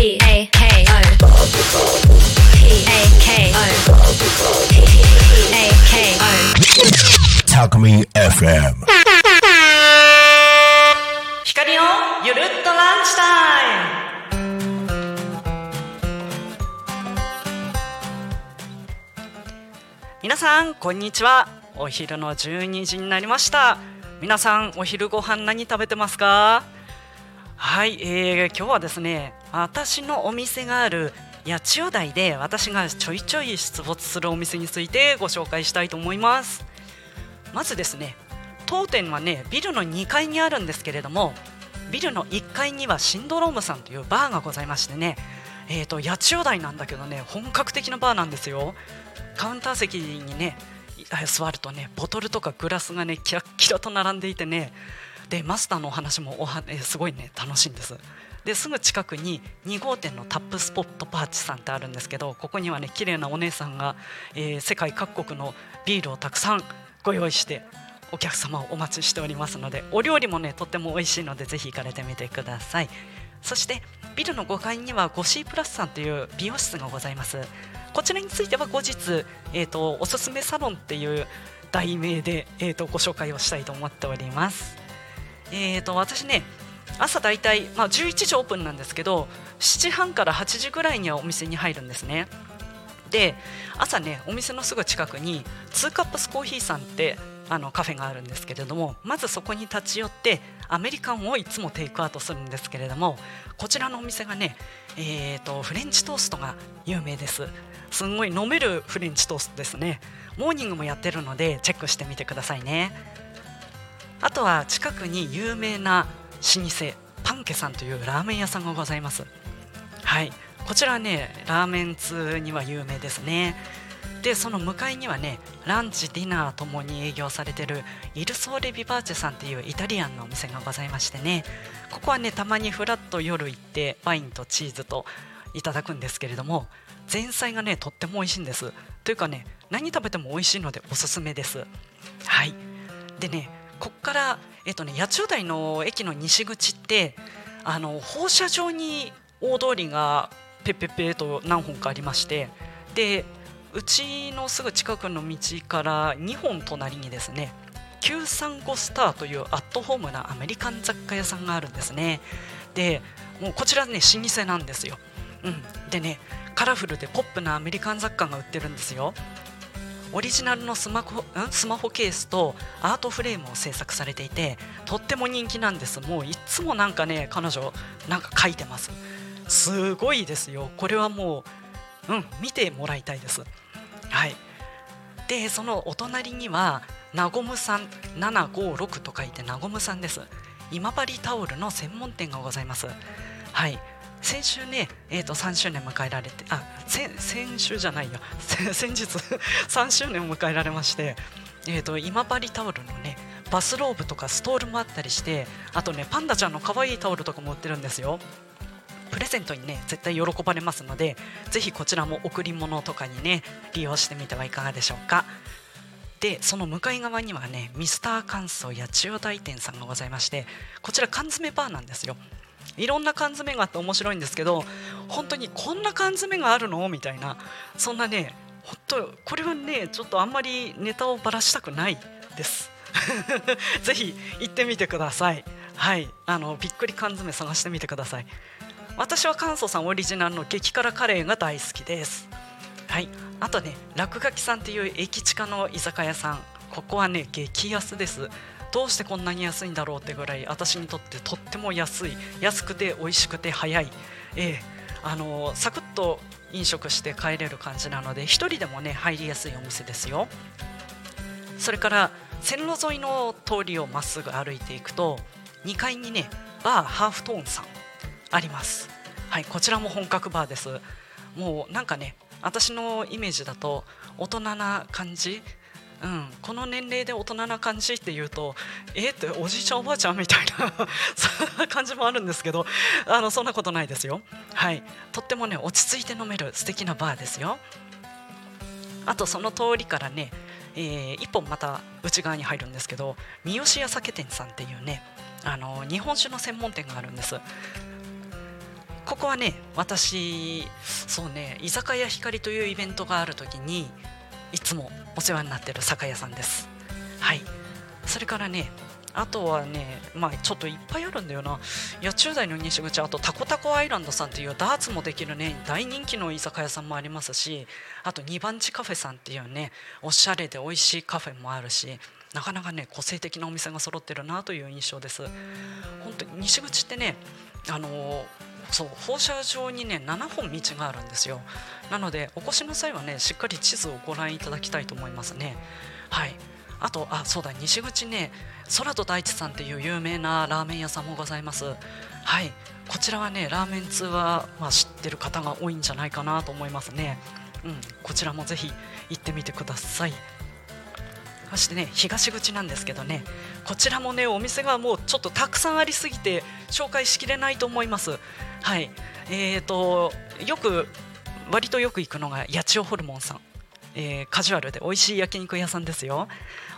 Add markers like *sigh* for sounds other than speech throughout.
P A K O P A K O P A K O Talk Me FM. 光のゆるっとランチタイム。皆さんこんにちは。お昼の12時になりました。皆さんお昼ご飯何食べてますか？はい、えー、今日はですね私のお店がある八千代台で私がちょいちょい出没するお店についてご紹介したいと思います。まずですね当店はねビルの2階にあるんですけれどもビルの1階にはシンドロームさんというバーがございましてねえーと八千代台なんだけどね本格的なバーなんですよ。カウンター席にね座るとねボトルとかグラスがねキラッキラと並んでいてねでマスターのお話もおは、えすごいね楽しいんです。ですぐ近くに2号店のタップスポットパーチさんってあるんですけどここにはね綺麗なお姉さんが、えー世界各国のビールをたくさんご用意してお客様をお待ちしておりますのでお料理もねとっても美味しいのでぜひ行かれてみてください。そしてビルの5階にはゴシープラスさんという美容室がございます。こちらについては後日、えー、とおすすめサロンっていう題名で、えー、とご紹介をしたいと思っております。えー、と私ね朝だいたい、まあ、11時オープンなんですけど7時半から8時ぐらいにはお店に入るんですね。で朝ねお店のすぐ近くに2カップスコーヒーさんってあのカフェがあるんですけれどもまずそこに立ち寄ってアメリカンをいつもテイクアウトするんですけれどもこちらのお店がね、えー、とフレンチトーストが有名です。すんごい飲めるフレンチトーストですね。モーニングもやってるのでチェックしてみてくださいね。あとは近くに有名な老舗パンケさんというラーメン屋さんがございます。はい。こちらねラーメン通には有名ですね。でその向かいにはねランチディナーともに営業されてるイルソーレ・ビバーチェさんっていうイタリアンのお店がございましてね。ここはねたまにフラッと夜行ってワインとチーズといただくんですけれども前菜がねとっても美味しいんです。というかね何食べても美味しいのでおすすめです。はい。でねこっから、えっとね、八千代台の駅の西口ってあの放射状に大通りがペッペッペと何本かありましてでうちのすぐ近くの道から2本隣にですね935スターというアットホームなアメリカン雑貨屋さんがあるんですね。でもうこちらね老舗なんですよ、うん、でねカラフルでポップなアメリカン雑貨が売ってるんですよ。オリジナルのスマホスマホケースとアートフレームを制作されていてとっても人気なんです。もういつもなんかね彼女なんか書いてます。すごいですよ。これはもううん見てもらいたいです。はい。でそのお隣にはなごむさん756と書いてなごむさんです。今治タオルの専門店がございます。はい。先週ね、えー、と3周年迎えられてあ先週じゃないよ *laughs* 先日 *laughs* 3周年を迎えられまして、えー、と今治タオルのねバスローブとかストールもあったりしてあとねパンダちゃんの可愛いタオルとかも売ってるんですよ。プレゼントにね絶対喜ばれますのでぜひこちらも贈り物とかにね利用してみてはいかがでしょうか。でその向かい側にはねミスター乾燥八千代台店さんがございましてこちら缶詰バーなんですよ。いろんな缶詰があって面白いんですけど本当にこんな缶詰があるの？みたいな。そんなね本当これはねちょっとあんまりネタをばらしたくないです。*laughs* ぜひ行ってみてください。はい。あのびっくり缶詰探してみてください。私は関祖さんオリジナルの激辛カレーが大好きです。はい。あとね落書きさんっていう駅近の居酒屋さん。ここはね激安です。どうしてこんなに安いんだろうってぐらい私にとってとっても安い。安くて美味しくて早い、ええ。あのサクッと飲食して帰れる感じなので1人でもね入りやすいお店ですよ。それから線路沿いの通りをまっすぐ歩いていくと2階にねバーハーフトーンさんあります。はいこちらも本格バーです。もうなんかね私のイメージだと大人な感じうん、この年齢で大人な感じっていうとえっておじいちゃんおばあちゃんみたいな *laughs* そんな感じもあるんですけどあのそんなことないですよ。はい。とってもね落ち着いて飲める素敵なバーですよ。あとその通りからね、えー一本また内側に入るんですけど三好屋酒店さんっていうねあの日本酒の専門店があるんです。ここはね私そうね居酒屋光というイベントがある時にいつもお世話になってる酒屋さんですはいそれからねあとはね、まあ、ちょっといっぱいあるんだよな。野中台の西口、あとタコタコアイランドさんっていうダーツもできるね、大人気の居酒屋さんもありますし、あと2番地カフェさんっていうね、おしゃれで美味しいカフェもあるし、なかなかね、個性的なお店が揃ってるなという印象です。本当に西口ってね、あのそう放射状にね7本道があるんですよ。なのでお越しの際はねしっかり地図をご覧いただきたいと思いますね。はい。あとあそうだ西口ね空と大地さんっていう有名なラーメン屋さんもございます。はい。こちらはねラーメン通は、まあ、知ってる方が多いんじゃないかなと思いますね。うん。こちらもぜひ行ってみてください。そしてね東口なんですけどねこちらもねお店がもうちょっとたくさんありすぎて紹介しきれないと思います。はい。えーとよく割とよく行くのが八千代ホルモンさん。えー、カジュアルで美味しい焼肉屋さんですよ。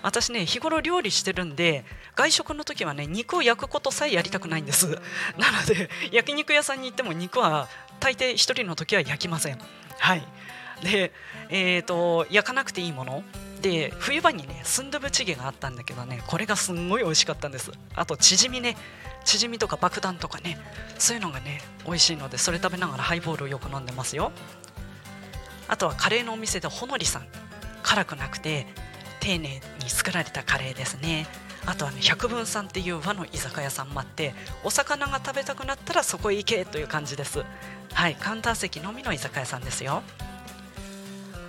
私ね日頃料理してるんで外食の時はね肉を焼くことさえやりたくないんです。*laughs* なので焼肉屋さんに行っても肉は大抵1人の時は焼きません。はい。でえーと、焼かなくていいもの。で冬場にねスンドゥブチゲがあったんだけどねこれがすんごい美味しかったんです。あとチヂミねチヂミとか爆弾とかねそういうのがね美味しいのでそれ食べながらハイボールをよく飲んでますよ。あとはカレーのお店でほのりさん辛くなくて丁寧に作られたカレーですね。あとはね百聞さんっていう和の居酒屋さんもあってお魚が食べたくなったらそこへ行けという感じです。はいカウンター席のみの居酒屋さんですよ。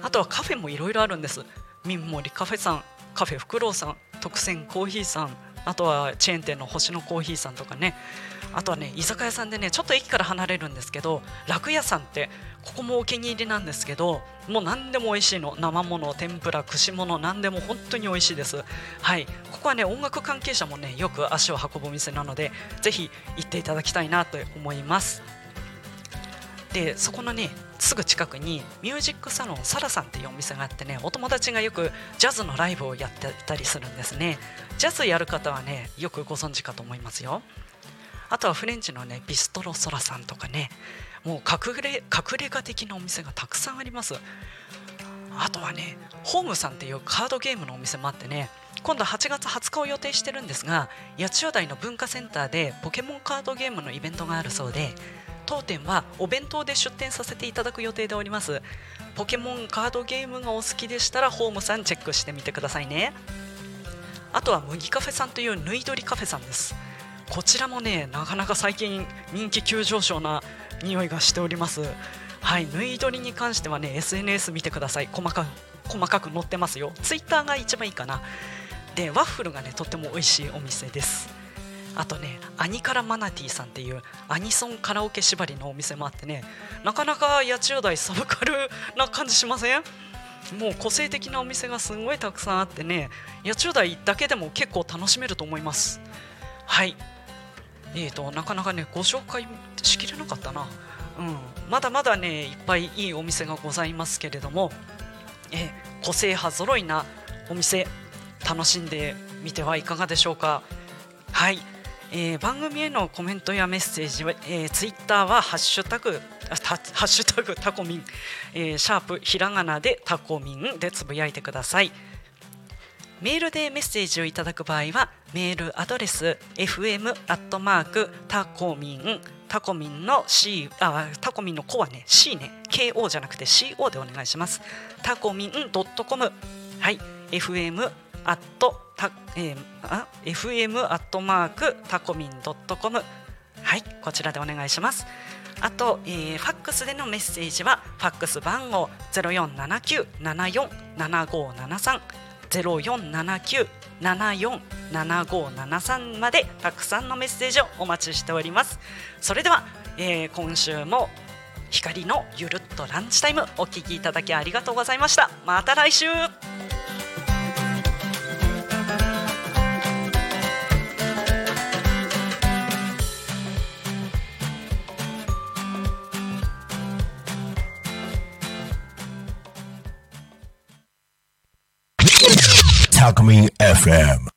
あとはカフェもいろいろあるんです。ミンモリカフェさんカフェフクロウさん特選コーヒーさんあとはチェーン店の星のコーヒーさんとかね。あとはね居酒屋さんでねちょっと駅から離れるんですけど楽屋さんってここもお気に入りなんですけどもう何でも美味しいの。生もの天ぷら串物何でも本当に美味しいです。はい。ここはね音楽関係者もねよく足を運ぶお店なのでぜひ行っていただきたいなと思います。でそこのねすぐ近くにミュージックサロンサラさんっていうお店があってねお友達がよくジャズのライブをやっていたりするんですね。ジャズやる方はねよくご存知かと思いますよ。あとはフレンチのねビストロソラさんとかねもう隠れ隠れ家的なお店がたくさんあります。あとはねホームさんっていうカードゲームのお店もあってね今度8月20日を予定してるんですが八千代台の文化センターでポケモンカードゲームのイベントがあるそうで当店はお弁当で出店させていただく予定でおります。ポケモンカードゲームがお好きでしたらホームさんチェックしてみてくださいね。あとは麦カフェさんという縫い取りカフェさんです。こちらもねなかなか最近人気急上昇な匂いがしております。はい縫い取りに関してはね SNS 見てください。細かく細かく載ってますよ。ツイッターが一番いいかな。でワッフルがねとっても美味しいお店です。あとねアニカラマナティさんっていうアニソンカラオケ縛りのお店もあってねなかなか八千代台サブカルな感じしません？もう個性的なお店がすごいたくさんあってね八千代台だけでも結構楽しめると思います。はい。えーと、なかなかねご紹介しきれなかったな、うん、まだまだねいっぱいいいお店がございますけれども、え、個性派揃いなお店楽しんでみてはいかがでしょうか。はい。えー、番組へのコメントやメッセージは、えー、ツイッターはハッシュタグハッシュタグタコミン、えー、シャープひらがなでタコミンでつぶやいてください。メールでメッセージをいただく場合はメールアドレス fm アットマークタコミンタコミンの C あタコミンの子はね C ね KO じゃなくて CO でお願いします。タコミンドットコム。はい。FM アット、えー、あ FM アットマークタコミンドットコム。はいこちらでお願いします。あと、えー、ファックスでのメッセージはファックス番号ゼロ四七九七四七五七三。ゼロ四七九七四七五七三までたくさんのメッセージをお待ちしております。それでは、えー、今週も光のゆるっとランチタイムお聞きいただきありがとうございました。また来週。Alchemy FM.